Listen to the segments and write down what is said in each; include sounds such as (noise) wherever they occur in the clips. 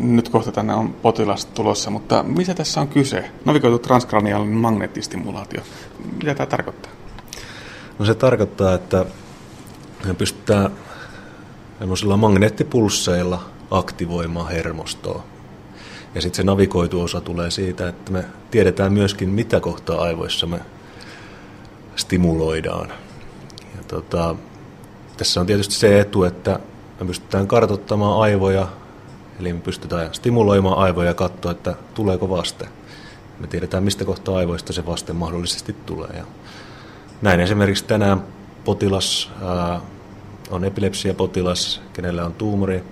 nyt kohta tänne on potilas tulossa, mutta missä tässä on kyse? Navigoitu transkraniaalinen magneettistimulaatio. Mitä tämä tarkoittaa? No se tarkoittaa, että me pystytään magneettipulsseilla aktivoimaan hermostoa. Ja sitten se navigoitu osa tulee siitä, että me tiedetään myöskin, mitä kohtaa aivoissa me stimuloidaan. Ja tota, tässä on tietysti se etu, että me pystytään kartoittamaan aivoja, eli me pystytään stimuloimaan aivoja ja katsoa, että tuleeko vaste. Me tiedetään, mistä kohtaa aivoista se vaste mahdollisesti tulee. Ja näin esimerkiksi tänään potilas ää, on epilepsiapotilas, kenellä on tuumori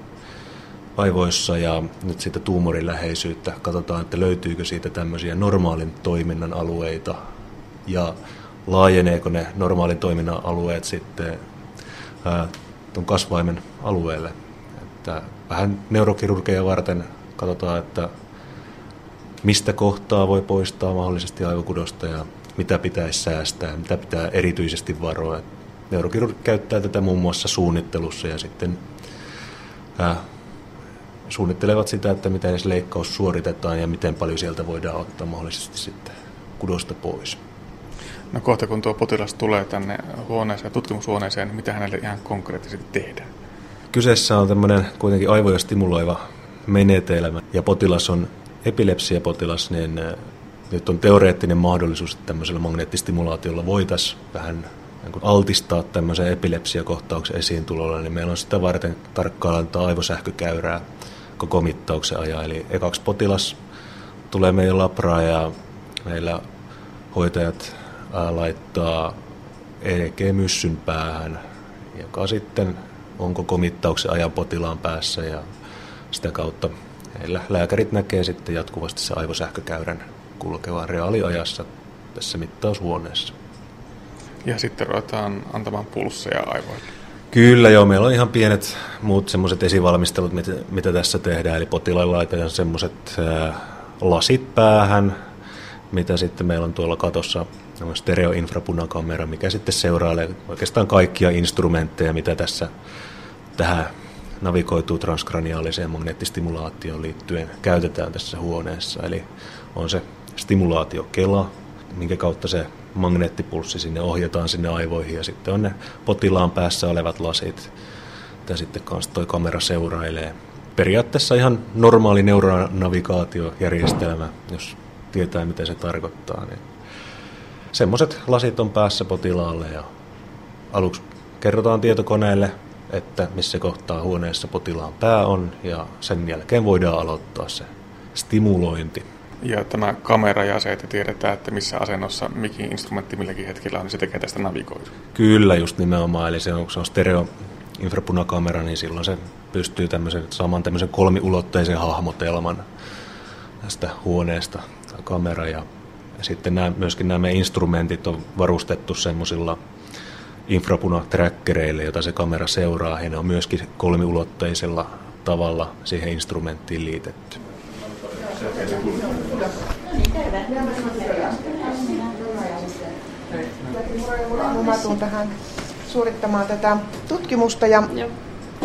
aivoissa ja nyt siitä tuumorin läheisyyttä katsotaan, että löytyykö siitä tämmöisiä normaalin toiminnan alueita ja laajeneeko ne normaalin toiminnan alueet sitten ää, tuon kasvaimen alueelle. Että vähän neurokirurgeja varten katsotaan, että mistä kohtaa voi poistaa mahdollisesti aivokudosta ja mitä pitäisi säästää, mitä pitää erityisesti varoa. Neurokirurgi käyttää tätä muun muassa suunnittelussa ja sitten ää, suunnittelevat sitä, että miten edes leikkaus suoritetaan ja miten paljon sieltä voidaan ottaa mahdollisesti sitten kudosta pois. No kohta kun tuo potilas tulee tänne huoneeseen, tutkimushuoneeseen, niin mitä hänelle ihan konkreettisesti tehdään? Kyseessä on tämmöinen kuitenkin aivoja stimuloiva menetelmä ja potilas on epilepsiapotilas, niin nyt on teoreettinen mahdollisuus, että tämmöisellä magneettistimulaatiolla voitaisiin vähän niin altistaa tämmöisen epilepsiakohtauksen esiin tulolla, niin meillä on sitä varten tarkkailla aivosähkökäyrää koko mittauksen ajan. Eli ekaksi potilas tulee meidän labraan ja meillä hoitajat laittaa EEG-myssyn päähän, joka sitten on koko mittauksen ajan potilaan päässä ja sitä kautta heillä lääkärit näkee sitten jatkuvasti se aivosähkökäyrän kulkevan reaaliajassa tässä mittaushuoneessa. Ja sitten ruvetaan antamaan pulsseja aivoille. Kyllä joo, meillä on ihan pienet muut semmoiset esivalmistelut, mitä, mitä tässä tehdään. Eli potilailla laitetaan semmoiset lasit päähän, mitä sitten meillä on tuolla katossa stereoinfrapunakamera, mikä sitten seurailee oikeastaan kaikkia instrumentteja, mitä tässä tähän navigoituu transkraniaaliseen magneettistimulaatioon liittyen käytetään tässä huoneessa. Eli on se stimulaatiokela, minkä kautta se magneettipulssi sinne ohjataan sinne aivoihin ja sitten on ne potilaan päässä olevat lasit, mitä sitten kanssa toi kamera seurailee. Periaatteessa ihan normaali neuronavigaatiojärjestelmä, jos tietää mitä se tarkoittaa. Niin semmoiset lasit on päässä potilaalle ja aluksi kerrotaan tietokoneelle, että missä kohtaa huoneessa potilaan pää on ja sen jälkeen voidaan aloittaa se stimulointi. Ja tämä kamera ja se, että tiedetään, että missä asennossa mikin instrumentti milläkin hetkellä on, niin se tekee tästä navigoidu. Kyllä, just nimenomaan. Eli se on, se on stereo infrapunakamera, niin silloin se pystyy tämmöisen, saamaan tämmöisen kolmiulotteisen hahmotelman tästä huoneesta kamera. Ja sitten nämä, myöskin nämä instrumentit on varustettu semmoisilla infrapunatrackereille, jota se kamera seuraa. Ja ne on myöskin kolmiulotteisella tavalla siihen instrumenttiin liitetty. Mä tuun tähän suorittamaan tätä tutkimusta ja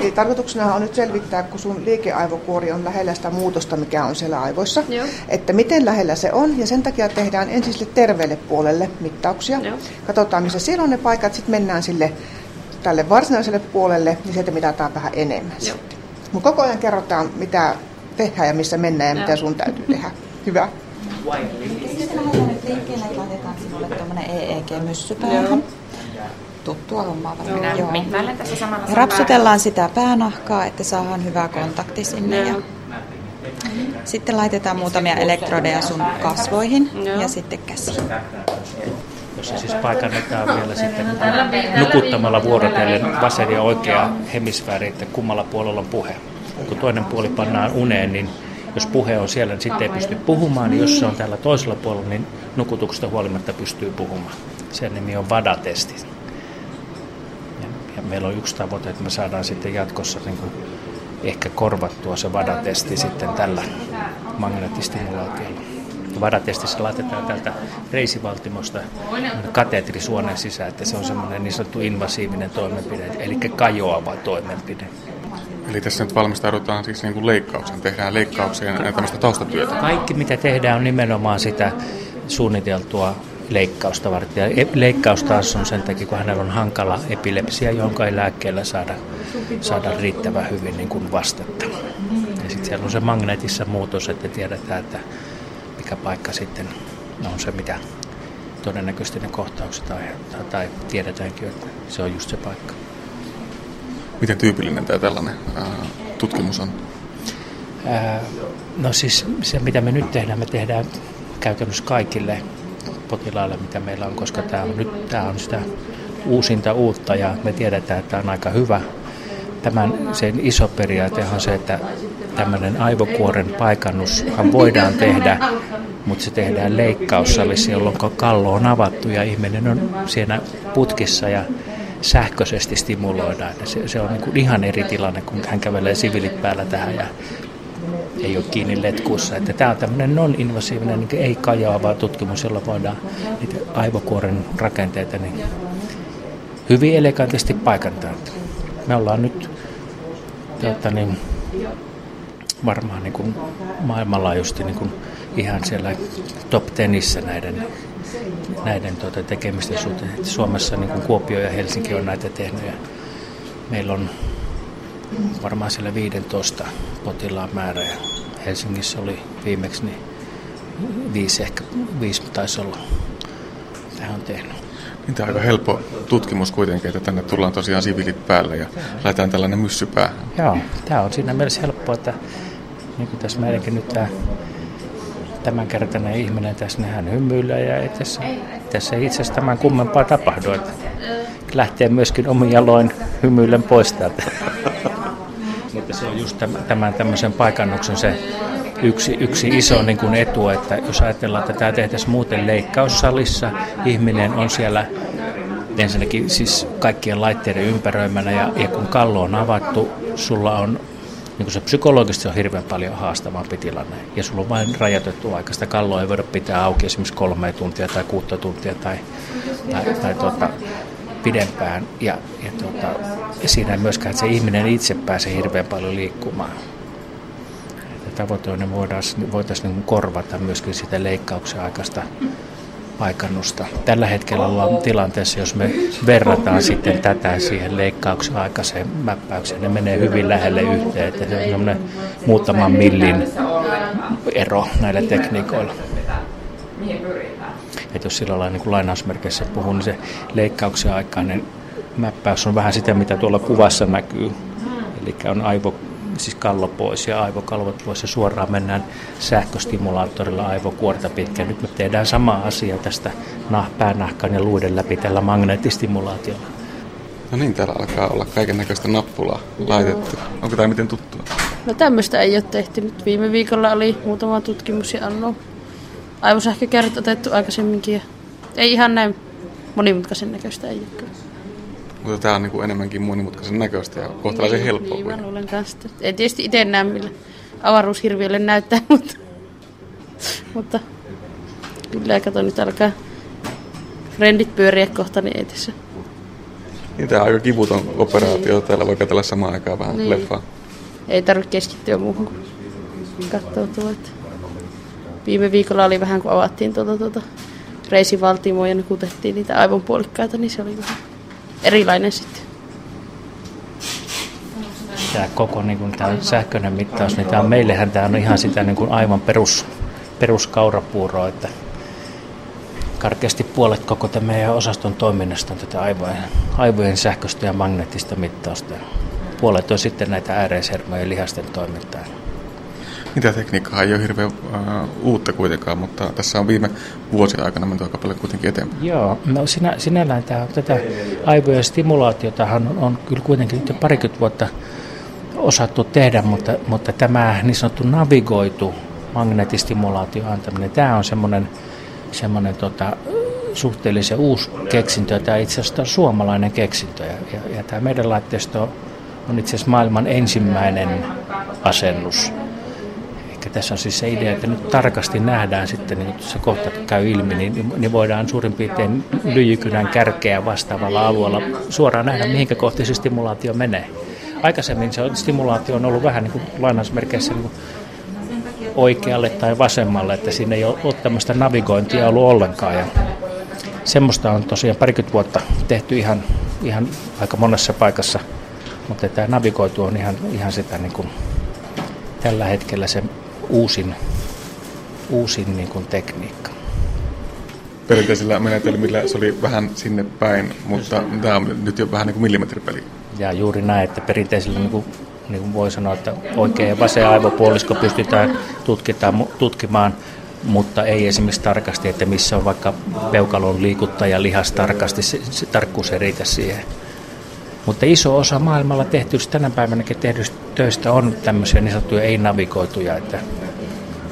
Eli tarkoituksena on nyt selvittää, kun sun liikeaivokuori on lähellä sitä muutosta, mikä on siellä aivoissa, Joo. että miten lähellä se on. Ja sen takia tehdään ensin sille terveelle puolelle mittauksia. Joo. Katsotaan, missä siellä on ne paikat, sitten mennään sille tälle varsinaiselle puolelle, niin sieltä mitataan vähän enemmän Mutta koko ajan kerrotaan, mitä tehdään ja missä mennään ja Joo. mitä sun täytyy tehdä. Hyvä. Sitten lähdetään nyt liikkeelle ja laitetaan sinulle tuommoinen EEG-myssy päähän. Tuttua hommaa varmaan. Joo. Joo. tässä samalla Rapsutellaan sitä päänahkaa, että saadaan hyvä kontakti sinne. Ja sitten laitetaan muutamia elektrodeja sun kasvoihin Joo. ja sitten käsiin jossa siis paikannetaan vielä sitten nukuttamalla vuorotellen vasen ja oikea hemisfääri, että kummalla puolella on puhe. Kun toinen puoli pannaan uneen, niin jos puhe on siellä, niin sitten ei pysty puhumaan, niin jos se on täällä toisella puolella, niin nukutuksesta huolimatta pystyy puhumaan. Sen nimi on VADA-testi. Meillä on yksi tavoite, että me saadaan sitten jatkossa niin kuin ehkä korvattua se VADA-testi sitten tällä magneettistimulaatiolla. Vadatestissä laitetaan täältä reisivaltimosta kateetri suonen sisään, että se on semmoinen niin sanottu invasiivinen toimenpide, eli kajoava toimenpide. Eli tässä nyt valmistaudutaan siis niin kuin leikkaukseen, tehdään leikkaukseen ja tämmöistä taustatyötä. Kaikki mitä tehdään on nimenomaan sitä suunniteltua leikkausta varten. Ja leikkaus taas on sen takia, kun hänellä on hankala epilepsia, jonka ei lääkkeellä saada, saada riittävän hyvin niin kuin vastetta. Ja sitten siellä on se magneetissa muutos, että tiedetään, että mikä paikka sitten on se, mitä todennäköisesti ne kohtaukset aiheuttaa, tai tiedetäänkin, että se on just se paikka. Miten tyypillinen tämä tällainen ää, tutkimus on? Ää, no siis se, mitä me nyt tehdään, me tehdään käytännössä kaikille potilaille, mitä meillä on, koska tämä on, nyt tämä on sitä uusinta uutta ja me tiedetään, että tämä on aika hyvä. Tämän sen iso periaate on se, että tämmöinen aivokuoren paikannushan voidaan tehdä, mutta se tehdään leikkaussalissa, jolloin kallo on avattu ja ihminen on siinä putkissa ja sähköisesti stimuloidaan. Se, se on niin kuin ihan eri tilanne, kun hän kävelee sivilit päällä tähän ja ei ole kiinni letkussa. Että tämä on tämmöinen non-invasiivinen, niin ei kajaava tutkimus, jolla voidaan niitä aivokuoren rakenteita niin hyvin elegantisti paikantaa. Me ollaan nyt tuota, niin, varmaan niin kuin maailmanlaajuisesti niin kuin ihan siellä top tenissä näiden, näiden tuota, tekemisten suhteen. Suomessa niin kuin Kuopio ja Helsinki on näitä tehnyt ja meillä on varmaan siellä 15 potilaan määrä ja Helsingissä oli viimeksi niin viisi, ehkä viisi taisi olla. Tähän on tehnyt. Niin tämä on aika helppo tutkimus kuitenkin, että tänne tullaan tosiaan siviilit päälle ja laitetaan tällainen myssy päähän. Joo, tämä on siinä mielessä helppoa, että niin kuin tässä meidänkin nyt tämä tämänkertainen ihminen tässä, niin hän hymyilee ja ei tässä, tässä ei itse asiassa tämän kummempaa tapahdu. Että lähtee myöskin omin jaloin hymyillen pois täältä. (laughs) Mutta se on just tämän tämmöisen paikannuksen se yksi, yksi iso niin kuin etu, että jos ajatellaan, että tämä tehtäisiin muuten leikkaussalissa, ihminen on siellä ensinnäkin siis kaikkien laitteiden ympäröimänä ja, ja kun kallo on avattu, sulla on niin se psykologisesti on hirveän paljon haastavampi tilanne. Ja sulla on vain rajoitettu aika. Sitä kalloa ei voida pitää auki esimerkiksi kolme tuntia tai kuutta tuntia tai, tai, tai tuota, pidempään. Ja, ja, tuota, siinä myöskään, että se ihminen itse pääsee hirveän paljon liikkumaan. Että voitaisiin, voitaisiin niin korvata myöskin sitä leikkauksen aikaista paikannusta. Tällä hetkellä ollaan tilanteessa, jos me verrataan sitten tätä siihen leikkauksen aikaiseen mäppäykseen, ne menee hyvin lähelle yhteen, että se on muutaman millin ero näillä tekniikoilla. Että jos sillä lailla niin lainausmerkeissä puhuu, niin se leikkauksen aikainen mäppäys on vähän sitä, mitä tuolla kuvassa näkyy. Eli on aivo siis kallo pois ja aivokalvot pois ja suoraan mennään sähköstimulaattorilla aivokuorta pitkään. Nyt me tehdään sama asia tästä nah, päänahkan ja luiden läpi tällä magneettistimulaatiolla. No niin, täällä alkaa olla kaiken näköistä nappulaa laitettu. Onko tämä miten tuttua? No tämmöistä ei ole tehty. Nyt viime viikolla oli muutama tutkimus ja anno aivosähkökärryt otettu aikaisemminkin. Ja ei ihan näin monimutkaisen näköistä ei ole mutta tämä on niin kuin enemmänkin monimutkaisen näköistä ja kohtalaisen niin, helppoa. Niin, mä luulen kanssa. Ei tietysti itse näe, millä avaruushirviölle näyttää, (laughs) mutta, mutta kyllä kato nyt alkaa rendit pyöriä kohta, niin ei tässä. Niin tämä on aika kivuton operaatio. Täällä voi katsella samaan aikaan vähän niin. leffaa. Ei tarvitse keskittyä muuhun kuin katsoa tuota. Viime viikolla oli vähän, kun avattiin tuota, tuota reisivaltimoa ja nukutettiin niitä aivonpuolikkaita, niin se oli vähän erilainen sitten. Tämä koko niin kuin, tämä sähköinen mittaus, niin tämä, meillehän tämä on ihan sitä niin kuin aivan perus, peruskaurapuuroa, että karkeasti puolet koko tämä meidän osaston toiminnasta on tätä aivojen, aivojen sähköistä ja magneettista mittausta. Puolet on sitten näitä ääreishermojen lihasten toimintaa. Mitä tekniikkaa ei ole hirveän uh, uutta kuitenkaan, mutta tässä on viime vuosien aikana menty aika paljon kuitenkin eteenpäin. Joo, no sinä, sinällään tämä, tätä aivojen stimulaatiotahan on, on kyllä kuitenkin jo parikymmentä vuotta osattu tehdä, mutta, mutta tämä niin sanottu navigoitu magneettistimulaatio antaminen, tämä on semmoinen, semmoinen tota, suhteellisen uusi keksintö, tämä itse asiassa on suomalainen keksintö ja, ja, ja tämä meidän laitteisto on itse asiassa maailman ensimmäinen asennus tässä on siis se idea, että nyt tarkasti nähdään sitten, niin se kohta käy ilmi, niin, niin voidaan suurin piirtein lyijykynän kärkeä vastaavalla alueella suoraan nähdä, mihinkä kohti se stimulaatio menee. aikaisemmin se stimulaatio on ollut vähän niin kuin lainausmerkeissä niin kuin oikealle tai vasemmalle, että siinä ei ole tämmöistä navigointia ollut ollenkaan. Ja semmoista on tosiaan parikymmentä vuotta tehty ihan, ihan aika monessa paikassa, mutta tämä navigoitu on ihan, ihan sitä niin kuin tällä hetkellä se uusin, uusin niin kuin tekniikka. Perinteisillä menetelmillä se oli vähän sinne päin, mutta tämä on nyt jo vähän niin kuin millimetripeli. Ja juuri näin, että perinteisillä niin kuin, niin kuin voi sanoa, että oikein ja vasen aivopuolisko pystytään tutkimaan, mutta ei esimerkiksi tarkasti, että missä on vaikka peukalon liikuttaja lihas tarkasti, se, se tarkkuus ei riitä siihen. Mutta iso osa maailmalla tehtyistä tänä päivänäkin tehdyistä töistä on tämmöisiä niin sanottuja ei-navigoituja, että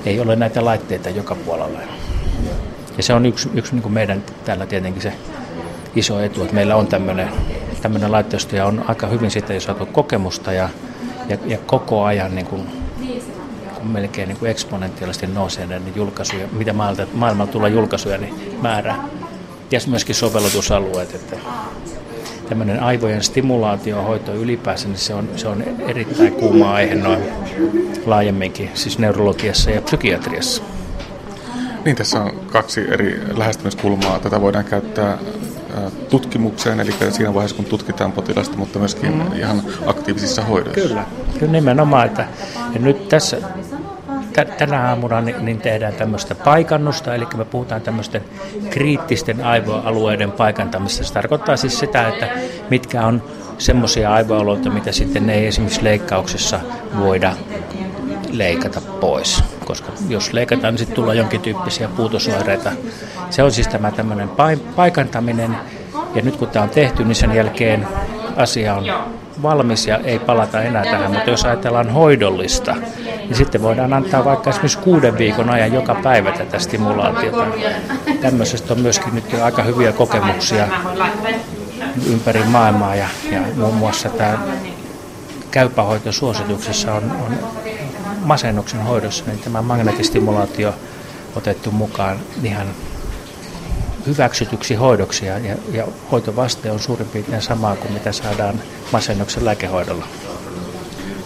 ei ole näitä laitteita joka puolella. Ja se on yksi, yksi niin kuin meidän täällä tietenkin se iso etu, että meillä on tämmöinen, tämmöinen laitteisto ja on aika hyvin siitä jo saatu kokemusta ja, ja, ja koko ajan niin kuin, melkein niin kuin eksponentiaalisesti nousee näiden julkaisuja, mitä maailmalta, maailmalta tulee julkaisuja, niin määrä. Ja myöskin sovellutusalueet, että tämmöinen aivojen stimulaatiohoito ylipäänsä, niin se on, se on erittäin kuuma aihe noin laajemminkin, siis neurologiassa ja psykiatriassa. Niin, tässä on kaksi eri lähestymiskulmaa. Tätä voidaan käyttää tutkimukseen, eli siinä vaiheessa kun tutkitaan potilasta, mutta myöskin mm. ihan aktiivisissa hoidoissa. Kyllä, kyllä nimenomaan. Että, ja nyt tässä tänä aamuna niin, tehdään tämmöistä paikannusta, eli me puhutaan tämmöisten kriittisten aivoalueiden paikantamisesta. Se tarkoittaa siis sitä, että mitkä on semmoisia aivoalueita, mitä sitten ei esimerkiksi leikkauksessa voida leikata pois. Koska jos leikataan, niin sitten tulee jonkin tyyppisiä puutosoireita. Se on siis tämä tämmöinen paikantaminen. Ja nyt kun tämä on tehty, niin sen jälkeen asia on valmis ja ei palata enää tähän. Mutta jos ajatellaan hoidollista, niin sitten voidaan antaa vaikka esimerkiksi kuuden viikon ajan joka päivä tätä stimulaatiota. Tämmöisestä on myöskin nyt jo aika hyviä kokemuksia ympäri maailmaa ja, ja muun muassa tämä käypähoitosuosituksessa on, on masennuksen hoidossa, niin tämä magneettistimulaatio otettu mukaan ihan hyväksytyksi hoidoksi ja, ja hoitovaste on suurin piirtein samaa kuin mitä saadaan masennuksen lääkehoidolla.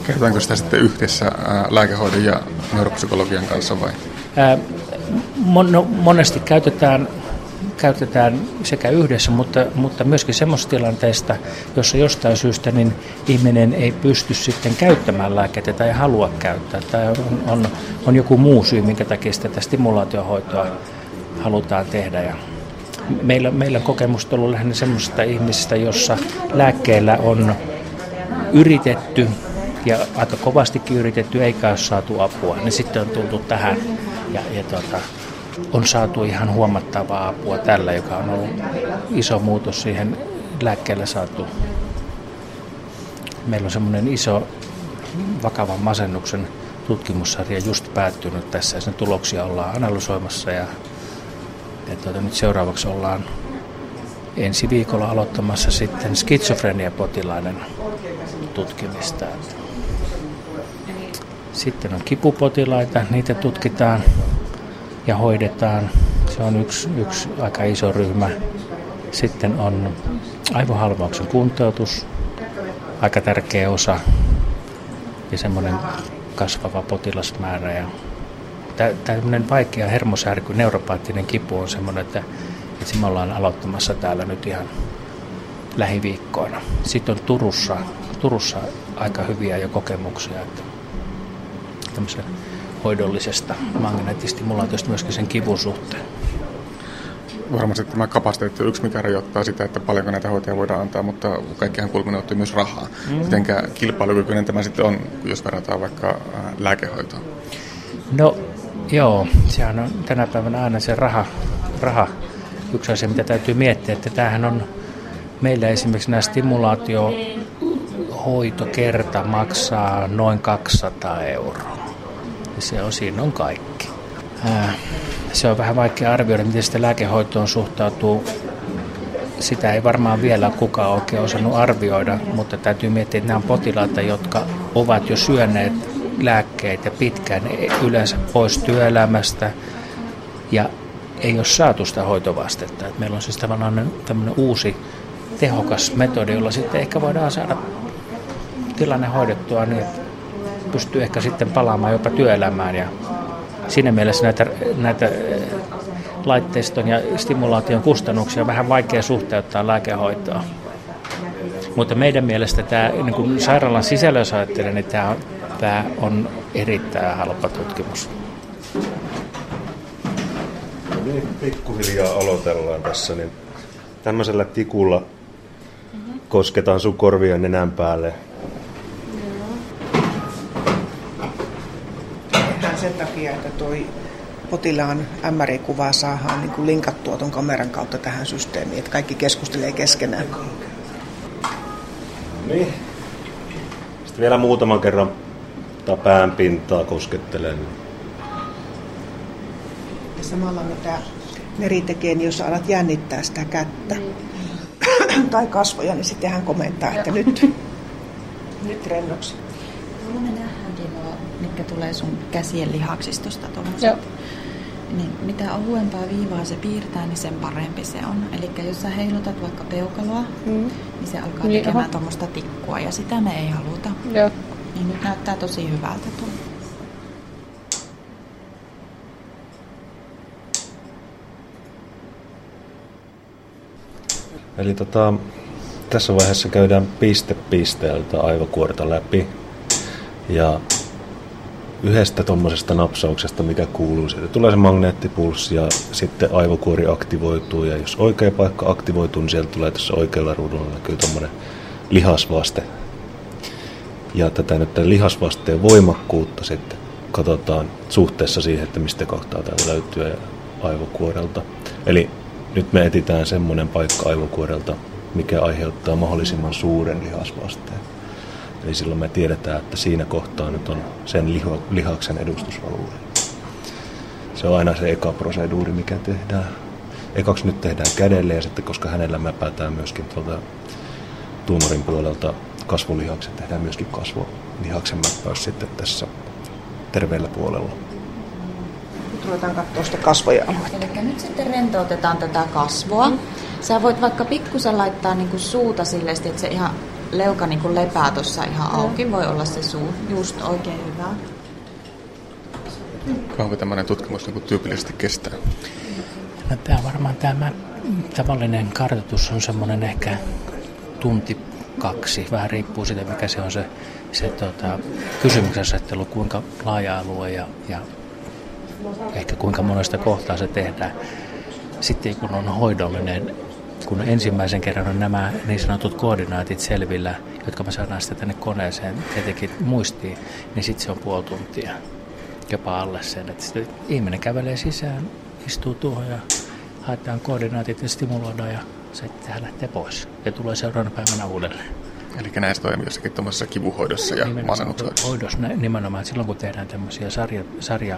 Kerrotaanko sitä sitten yhdessä ää, lääkehoidon ja neuropsykologian kanssa vai? Mon, no, monesti käytetään käytetään sekä yhdessä, mutta, mutta myöskin semmoisista tilanteista, jossa jostain syystä niin ihminen ei pysty sitten käyttämään lääkkeitä tai halua käyttää. Tai on, on, on joku muu syy, minkä takia tätä stimulaatiohoitoa halutaan tehdä. Ja meillä, meillä on kokemusta ollut lähinnä semmoisista ihmisistä, jossa lääkkeellä on yritetty ja aika kovastikin yritetty, eikä ole saatu apua. Niin sitten on tultu tähän ja, ja tuota, on saatu ihan huomattavaa apua tällä, joka on ollut iso muutos siihen lääkkeelle saatu. Meillä on semmoinen iso vakavan masennuksen tutkimussarja just päättynyt tässä ja sen tuloksia ollaan analysoimassa ja, ja tuota, nyt seuraavaksi ollaan ensi viikolla aloittamassa sitten skitsofreniapotilaiden tutkimista. Sitten on kipupotilaita, niitä tutkitaan ja hoidetaan. Se on yksi, yksi aika iso ryhmä. Sitten on aivohalvauksen kuntoutus, aika tärkeä osa ja semmoinen kasvava potilasmäärä. Ja tämmöinen vaikea hermosärky, neuropaattinen kipu on semmoinen, että, että me ollaan aloittamassa täällä nyt ihan lähiviikkoina. Sitten on Turussa, Turussa aika hyviä jo kokemuksia, että tämmöisen hoidollisesta magneettistimulaatiosta myöskin sen kivun suhteen. Varmasti tämä kapasiteetti on yksi, mikä rajoittaa sitä, että paljonko näitä hoitajia voidaan antaa, mutta kaikkihan kulminoittuu myös rahaa. Mm. Mitenkä kilpailukykyinen tämä sitten on, jos verrataan vaikka lääkehoitoon? No joo, sehän on tänä päivänä aina se raha, raha yksi asia, mitä täytyy miettiä, että tämähän on meillä esimerkiksi nämä stimulaatiohoitokerta maksaa noin 200 euroa se on, siinä on kaikki. Se on vähän vaikea arvioida, miten sitä lääkehoitoon suhtautuu. Sitä ei varmaan vielä kukaan oikein osannut arvioida, mutta täytyy miettiä, että nämä on potilaita, jotka ovat jo syöneet lääkkeitä pitkään, yleensä pois työelämästä ja ei ole saatu sitä hoitovastetta. Että meillä on siis tavallaan tämmöinen uusi tehokas metodi, jolla sitten ehkä voidaan saada tilanne hoidettua, niin pystyy ehkä sitten palaamaan jopa työelämään ja siinä mielessä näitä, näitä laitteiston ja stimulaation kustannuksia on vähän vaikea suhteuttaa lääkehoitoon. Mutta meidän mielestä tämä niin kuin sairaalan sisällä, jos ajattelen, niin tämä on, tämä on erittäin halpa tutkimus. No niin, pikkuhiljaa aloitellaan tässä, niin tämmöisellä tikulla kosketaan sun korvien nenän päälle. Tehdään sen takia, että toi potilaan MRI-kuva saadaan niin kuin linkattua tuon kameran kautta tähän systeemiin, että kaikki keskustelee keskenään. Niin. Sitten vielä muutaman kerran pään pintaa koskettelen. Ja samalla mitä meri tekee, niin jos alat jännittää sitä kättä mm. tai kasvoja, niin sitten hän komentaa, että (laughs) nyt, nyt rennoksi. Mulla me nähdäänkin nuo, mitkä tulee sun käsien lihaksistosta tuommoiset niin mitä ohuempaa viivaa se piirtää, niin sen parempi se on. Eli jos sä heilutat vaikka peukaloa, mm. niin se alkaa niin, tekemään tuommoista tikkua ja sitä me ei haluta. Joo. Niin nyt näyttää tosi hyvältä tuo. Eli tota, tässä vaiheessa käydään piste pisteeltä aivokuorta läpi. Ja yhdestä tuommoisesta napsauksesta, mikä kuuluu. Siitä tulee se magneettipulssi ja sitten aivokuori aktivoituu. Ja jos oikea paikka aktivoituu, niin sieltä tulee tässä oikealla ruudulla näkyy tuommoinen lihasvaste. Ja tätä nyt lihasvasteen voimakkuutta sitten katsotaan suhteessa siihen, että mistä kohtaa tämä löytyy aivokuorelta. Eli nyt me etitään semmoinen paikka aivokuorelta, mikä aiheuttaa mahdollisimman suuren lihasvasteen. Eli silloin me tiedetään, että siinä kohtaa nyt on sen liho, lihaksen edustusalue. Se on aina se eka proseduuri, mikä tehdään. Ekaksi nyt tehdään kädelle ja sitten koska hänellä mäpätään myöskin tuolta tuumorin puolelta kasvulihakset, tehdään myöskin kasvolihaksen mäppäys sitten tässä terveellä puolella. Nyt ruvetaan katsoa sitä kasvoja Eli nyt sitten rentoutetaan tätä kasvoa. Sä voit vaikka pikkusen laittaa niin kuin suuta silleen, että se ihan leuka niin kuin lepää tuossa ihan auki. Voi olla se suu just oikein hyvä. Kauanko tämmöinen tutkimus niin tyypillisesti kestää? No, tämä varmaan tämä tavallinen kartoitus on semmoinen ehkä tunti kaksi. Vähän riippuu siitä, mikä se on se, se tota, kysymyksenasettelu, kuinka laaja alue ja, ja ehkä kuinka monesta kohtaa se tehdään. Sitten kun on hoidollinen kun ensimmäisen kerran on nämä niin sanotut koordinaatit selvillä, jotka me saadaan sitten tänne koneeseen tietenkin muistiin, niin sitten se on puoli tuntia jopa alle sen. Että sitten ihminen kävelee sisään, istuu tuohon ja haetaan koordinaatit ja stimuloidaan ja sitten hän lähtee pois ja tulee seuraavana päivänä uudelleen. Eli näistä toimii jossakin tuommoisessa kivuhoidossa ja masennuksessa? Hoidossa nimenomaan. Silloin kun tehdään tämmöisiä sarja, sarja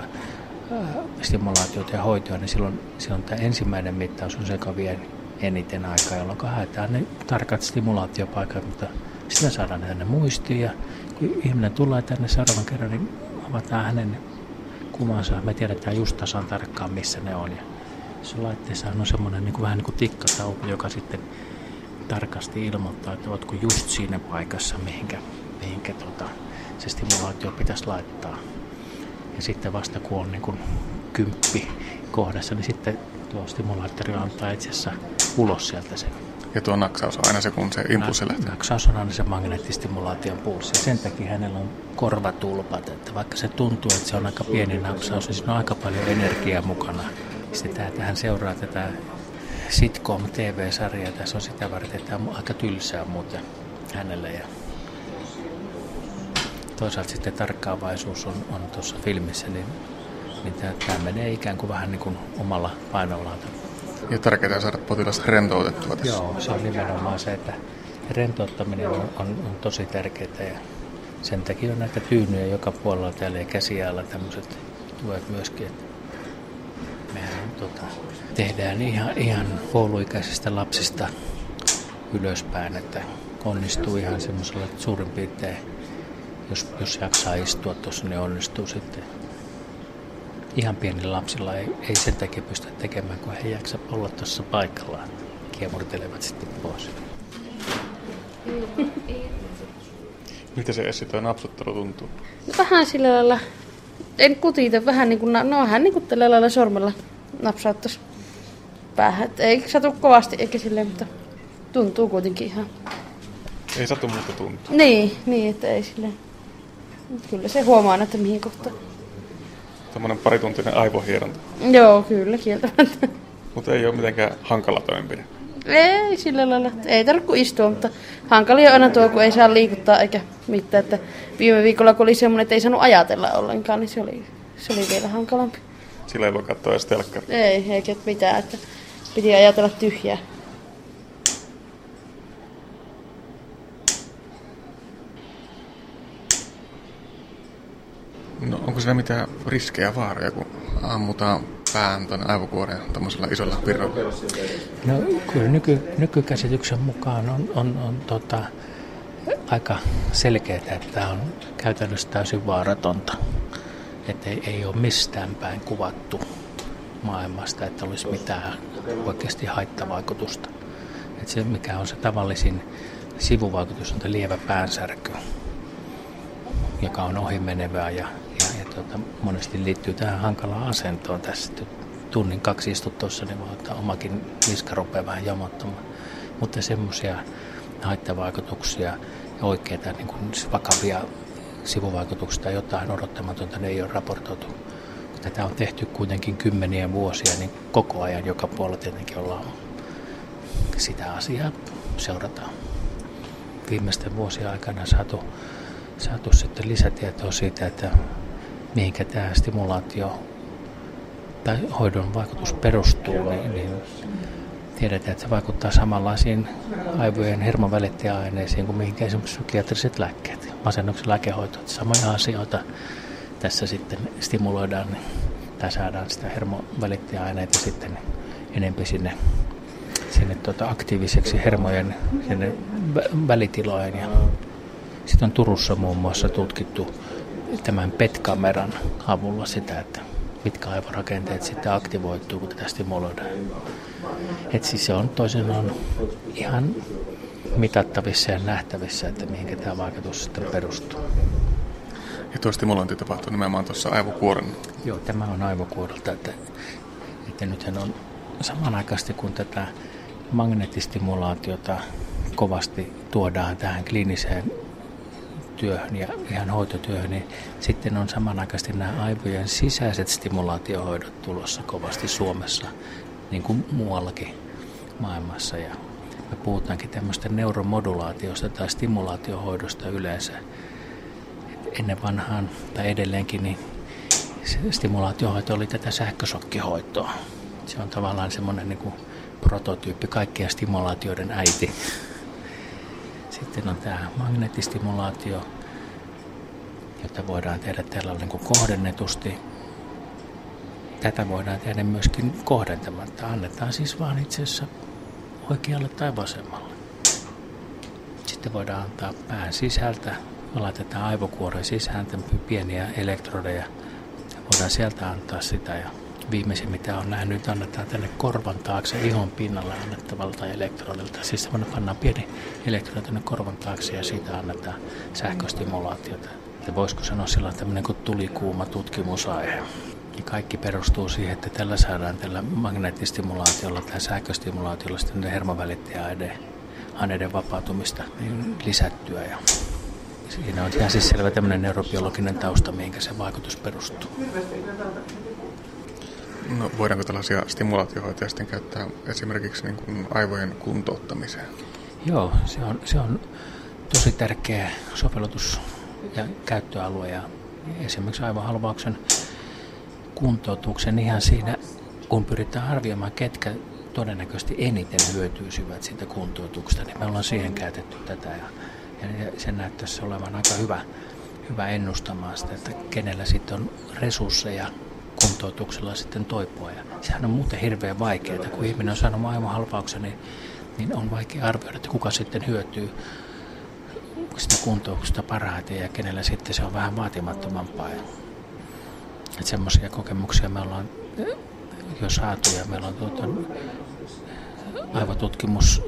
stimulaatioita ja hoitoa, niin silloin, silloin tämä ensimmäinen mittaus on se, joka vie eniten aikaa, jolloin haetaan ne tarkat stimulaatiopaikat, mutta sitten saadaan tänne muistiin ja kun ihminen tulee tänne seuraavan kerran, niin avataan hänen kuvansa. Me tiedetään just tasan tarkkaan, missä ne on. Ja se laitteessa on semmoinen niin kuin, vähän niin kuin tikkatauko, joka sitten tarkasti ilmoittaa, että oletko just siinä paikassa, mihinkä, mihinkä tota, se stimulaatio pitäisi laittaa. Ja sitten vasta kun on niin kuin kymppi kohdassa, niin sitten tuo stimulaattori antaa itse asiassa ulos sieltä sen. Ja tuo naksaus on aina se, kun se impulssi lähtee? Naksaus on aina se magneettistimulaation pulssi. Sen takia hänellä on korvatulpat, että vaikka se tuntuu, että se on aika pieni naksaus, niin siinä on aika paljon energiaa mukana. Sitten että hän seuraa tätä sitcom TV-sarjaa, tässä on sitä varten, että tämä on aika tylsää muuten hänelle. Ja toisaalta sitten tarkkaavaisuus on, on tuossa filmissä, niin, niin tämä, tämä menee ikään kuin vähän niin kuin omalla painollaan ja tärkeää saada potilas rentoutettua tässä. Joo, se on nimenomaan se, että rentouttaminen on, on, on tosi tärkeää ja sen takia on näitä tyynyjä joka puolella täällä ja käsialla tämmöiset tuet myöskin. Että mehän tota, tehdään ihan, ihan kouluikäisistä lapsista ylöspäin, että onnistuu ihan semmoisella suurin piirtein, jos, jos jaksaa istua tuossa, niin onnistuu sitten ihan pienillä lapsilla ei, ei sen takia pystytä tekemään, kun he jaksa olla tuossa paikallaan. Kiemurtelevat sitten pois. Miltä se Essi tuo napsuttelu tuntuu? No vähän sillä lailla, en kutita, vähän niin kuin, no vähän niin kuin tällä lailla sormella napsauttaisi päähän. Et ei satu kovasti eikä silleen, mutta tuntuu kuitenkin ihan. Ei satu muuta tuntuu. Niin, niin että ei silleen. Kyllä se huomaa, että mihin kohtaan. Tämmöinen parituntinen aivohieronta. Joo, kyllä, kieltämättä. Mutta ei ole mitenkään hankala toimenpide. Ei sillä lailla. Ei tarvitse kuin istua, mutta hankalia aina tuo, kun ei saa liikuttaa eikä mitään. Että viime viikolla, kun oli semmoinen, että ei saanut ajatella ollenkaan, niin se oli, se oli vielä hankalampi. Sillä ei voi katsoa edes telkkari. Ei, eikä mitään, että piti ajatella tyhjää. No onko siellä mitään riskejä vaaroja, kun ammutaan pään tuonne aivokuoreen tuommoisella isolla virralla? No kyllä nyky, nykykäsityksen mukaan on, on, on tota, aika selkeää, että tämä on käytännössä täysin vaaratonta. Että ei, ei ole mistään päin kuvattu maailmasta, että olisi mitään oikeasti haittavaikutusta. Että se, mikä on se tavallisin sivuvaikutus, on lievä päänsärky, joka on ohimenevää ja tuota, monesti liittyy tähän hankalaan asentoon tässä. Tunnin kaksi istut tuossa, niin voi ottaa omakin niska rupeaa vähän jamottamaan. Mutta semmoisia haittavaikutuksia ja oikeita niin kuin vakavia sivuvaikutuksia tai jotain odottamatonta ne ei ole raportoitu. Tätä on tehty kuitenkin kymmeniä vuosia, niin koko ajan joka puolella tietenkin ollaan sitä asiaa seurataan. Viimeisten vuosien aikana saatu, saatu sitten lisätietoa siitä, että mihinkä tämä stimulaatio tai hoidon vaikutus perustuu, niin, niin tiedetään, että se vaikuttaa samanlaisiin aivojen hermovälittäjäaineisiin kuin mihinkä esimerkiksi psykiatriset lääkkeet, masennuksen lääkehoito. Samoja asioita tässä sitten stimuloidaan tai saadaan sitä hermovälittäjäaineita sitten enempi sinne, sinne tuota aktiiviseksi hermojen sinne välitilojen. Ja sitten on Turussa muun muassa tutkittu tämän PET-kameran avulla sitä, että mitkä aivorakenteet sitten aktivoituu, kun tätä stimuloidaan. Et siis se on toisin on ihan mitattavissa ja nähtävissä, että mihin tämä vaikutus sitten perustuu. Ja tuo stimulointi tapahtuu nimenomaan tuossa aivokuoren. Joo, tämä on aivokuorelta, että, että nythän on samanaikaisesti kun tätä magneettistimulaatiota kovasti tuodaan tähän kliiniseen työhön ja ihan hoitotyöhön, niin sitten on samanaikaisesti nämä aivojen sisäiset stimulaatiohoidot tulossa kovasti Suomessa, niin kuin muuallakin maailmassa. Ja me puhutaankin tämmöistä neuromodulaatiosta tai stimulaatiohoidosta yleensä. Et ennen vanhaan tai edelleenkin niin stimulaatiohoito oli tätä sähkösokkihoitoa. Se on tavallaan semmoinen niin prototyyppi kaikkien stimulaatioiden äiti. Sitten on tämä magneettistimulaatio, jota voidaan tehdä tällä niin kuin kohdennetusti. Tätä voidaan tehdä myöskin kohdentamatta. Annetaan siis vaan itse asiassa oikealle tai vasemmalle. Sitten voidaan antaa pään sisältä. Me laitetaan aivokuoren sisään pieniä elektrodeja. Voidaan sieltä antaa sitä ja viimeisin mitä on nähnyt, annetaan tänne korvan taakse ihon pinnalle annettavalta elektrodilta. Siis semmoinen pannaan pieni elektrodi tänne korvan taakse ja siitä annetaan sähköstimulaatiota. Että voisiko sanoa sillä tämmöinen kuin tulikuuma tutkimusaihe. Ja kaikki perustuu siihen, että tällä saadaan tällä magneettistimulaatiolla tai sähköstimulaatiolla sitten hermovälittäjäaineiden vapautumista niin lisättyä. Ja siinä on ihan siis selvä tämmöinen neurobiologinen tausta, mihinkä se vaikutus perustuu. No, voidaanko tällaisia stimulaatiohoitoja sitten käyttää esimerkiksi niin kuin aivojen kuntouttamiseen? Joo, se on, se on tosi tärkeä sovellutus ja käyttöalue ja esimerkiksi aivohalvauksen kuntoutuksen ihan siinä, kun pyritään arvioimaan, ketkä todennäköisesti eniten hyötyisivät siitä kuntoutuksesta, niin me ollaan siihen käytetty tätä ja, ja se näyttäisi olevan aika hyvä, hyvä ennustamaan sitä, että kenellä sitten on resursseja kuntoutuksella sitten toipua. Ja sehän on muuten hirveän vaikeaa, kun ihminen on saanut aivohalvauksen, niin, niin on vaikea arvioida, että kuka sitten hyötyy sitä kuntoutuksesta parhaiten ja kenellä sitten se on vähän vaatimattomampaa. Että semmoisia kokemuksia me ollaan jo saatu ja meillä on tuota, aivotutkimus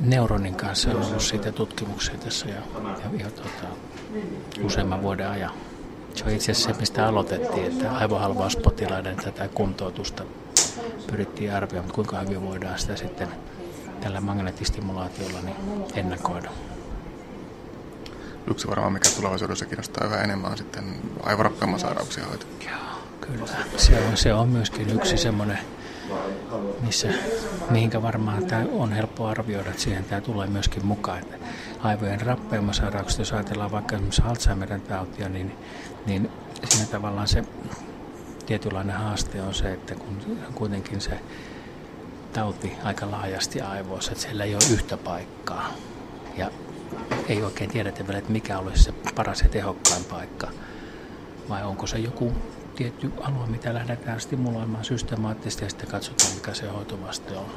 Neuronin kanssa on ollut siitä tutkimuksia tässä jo, jo, jo tota, useamman vuoden ajan. Se on itse asiassa se, mistä aloitettiin, että aivohalvauspotilaiden tätä kuntoutusta pyrittiin arvioimaan, kuinka hyvin voidaan sitä sitten tällä magneettistimulaatiolla niin ennakoida. Yksi varmaan, mikä tulevaisuudessa kiinnostaa yhä enemmän, on sitten aivorappeumasairauksien hoito. Joo, kyllä. Se on, se on myöskin yksi semmoinen, missä, mihinkä varmaan tämä on helppo arvioida, että siihen tämä tulee myöskin mukaan. Että aivojen rappeumasairaukset, jos ajatellaan vaikka esimerkiksi Alzheimerin tautia, niin, niin siinä tavallaan se tietynlainen haaste on se, että kun kuitenkin se tauti aika laajasti aivoissa, että siellä ei ole yhtä paikkaa. Ja ei oikein tiedetä vielä, että mikä olisi se paras ja tehokkain paikka. Vai onko se joku tietty alue, mitä lähdetään stimuloimaan systemaattisesti ja sitten katsotaan, mikä se hoitovaste on.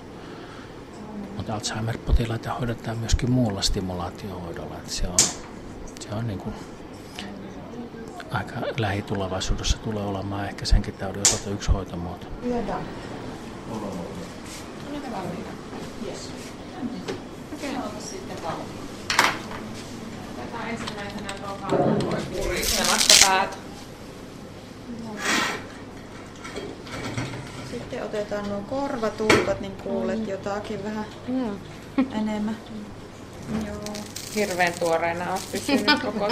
Mutta Alzheimer-potilaita hoidetaan myöskin muulla stimulaatiohoidolla. Että se on, se on niin kuin aika lähitulevaisuudessa tulee olemaan ehkä senkin taudin osalta yksi hoitomuoto. Yes. Okei. Okay. Sitten Otetaan ensimmäisenä tuo puristelasta päät. Sitten otetaan nuo korvatulpat, niin kuulet jotakin vähän enemmän. Joo. Hirveän tuoreena on pysynyt (laughs) koko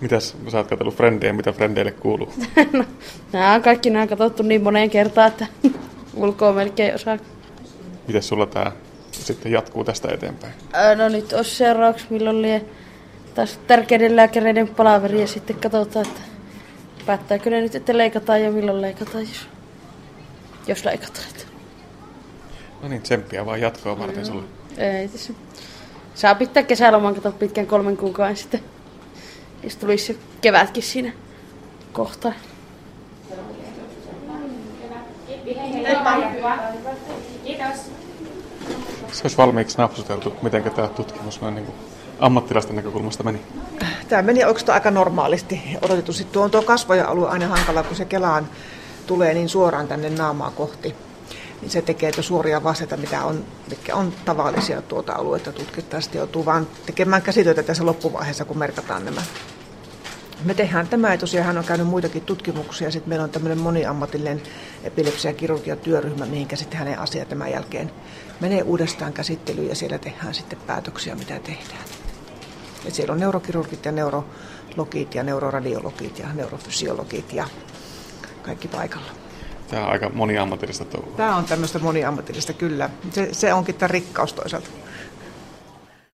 Mitäs, sä oot katsellut Frendejä, mitä Frendeille kuuluu? (laughs) no, nämä on kaikki nämä katsottu niin moneen kertaan, että (laughs) ulkoa melkein osaa. Miten sulla tämä sitten jatkuu tästä eteenpäin? Ää, no nyt olisi seuraavaksi, milloin lie taas tärkeiden lääkäreiden palaveri ja sitten katsotaan, että päättääkö ne nyt, että leikataan ja milloin leikataan, jos, jos leikataan. No niin, tsemppiä vaan jatkoa varten mm. sulle. Ei tässä. Saa pitää kesäloman, kato pitkän kolmen kuukauden sitten. Ja tulisi kevätkin siinä kohtaa. Kiitos. Se olisi valmiiksi napsuteltu, miten tämä tutkimus noin niin kuin ammattilaisten näkökulmasta meni? Tämä meni oikeastaan aika normaalisti odotetusti. Tuo on tuo kasvoja-alue aina hankala, kun se kelaan tulee niin suoraan tänne naamaa kohti. Niin se tekee että suoria vasteita, mitä on, mitkä on tavallisia tuota aluetta tutkittaessa. Joutuu vaan tekemään käsitöitä tässä loppuvaiheessa, kun merkataan nämä me tehdään tämä, ja tosiaan hän on käynyt muitakin tutkimuksia. Sitten meillä on tämmöinen moniammatillinen epilepsia-kirurgia-työryhmä, mihinkä sitten hänen asia tämän jälkeen menee uudestaan käsittelyyn ja siellä tehdään sitten päätöksiä, mitä tehdään. Et siellä on neurokirurgit ja neurologit ja neuroradiologit ja neurofysiologit ja kaikki paikalla. Tämä on aika moniammatillista touhua. Tämä on tämmöistä moniammatillista, kyllä. Se, se onkin tämä rikkaus toisaalta.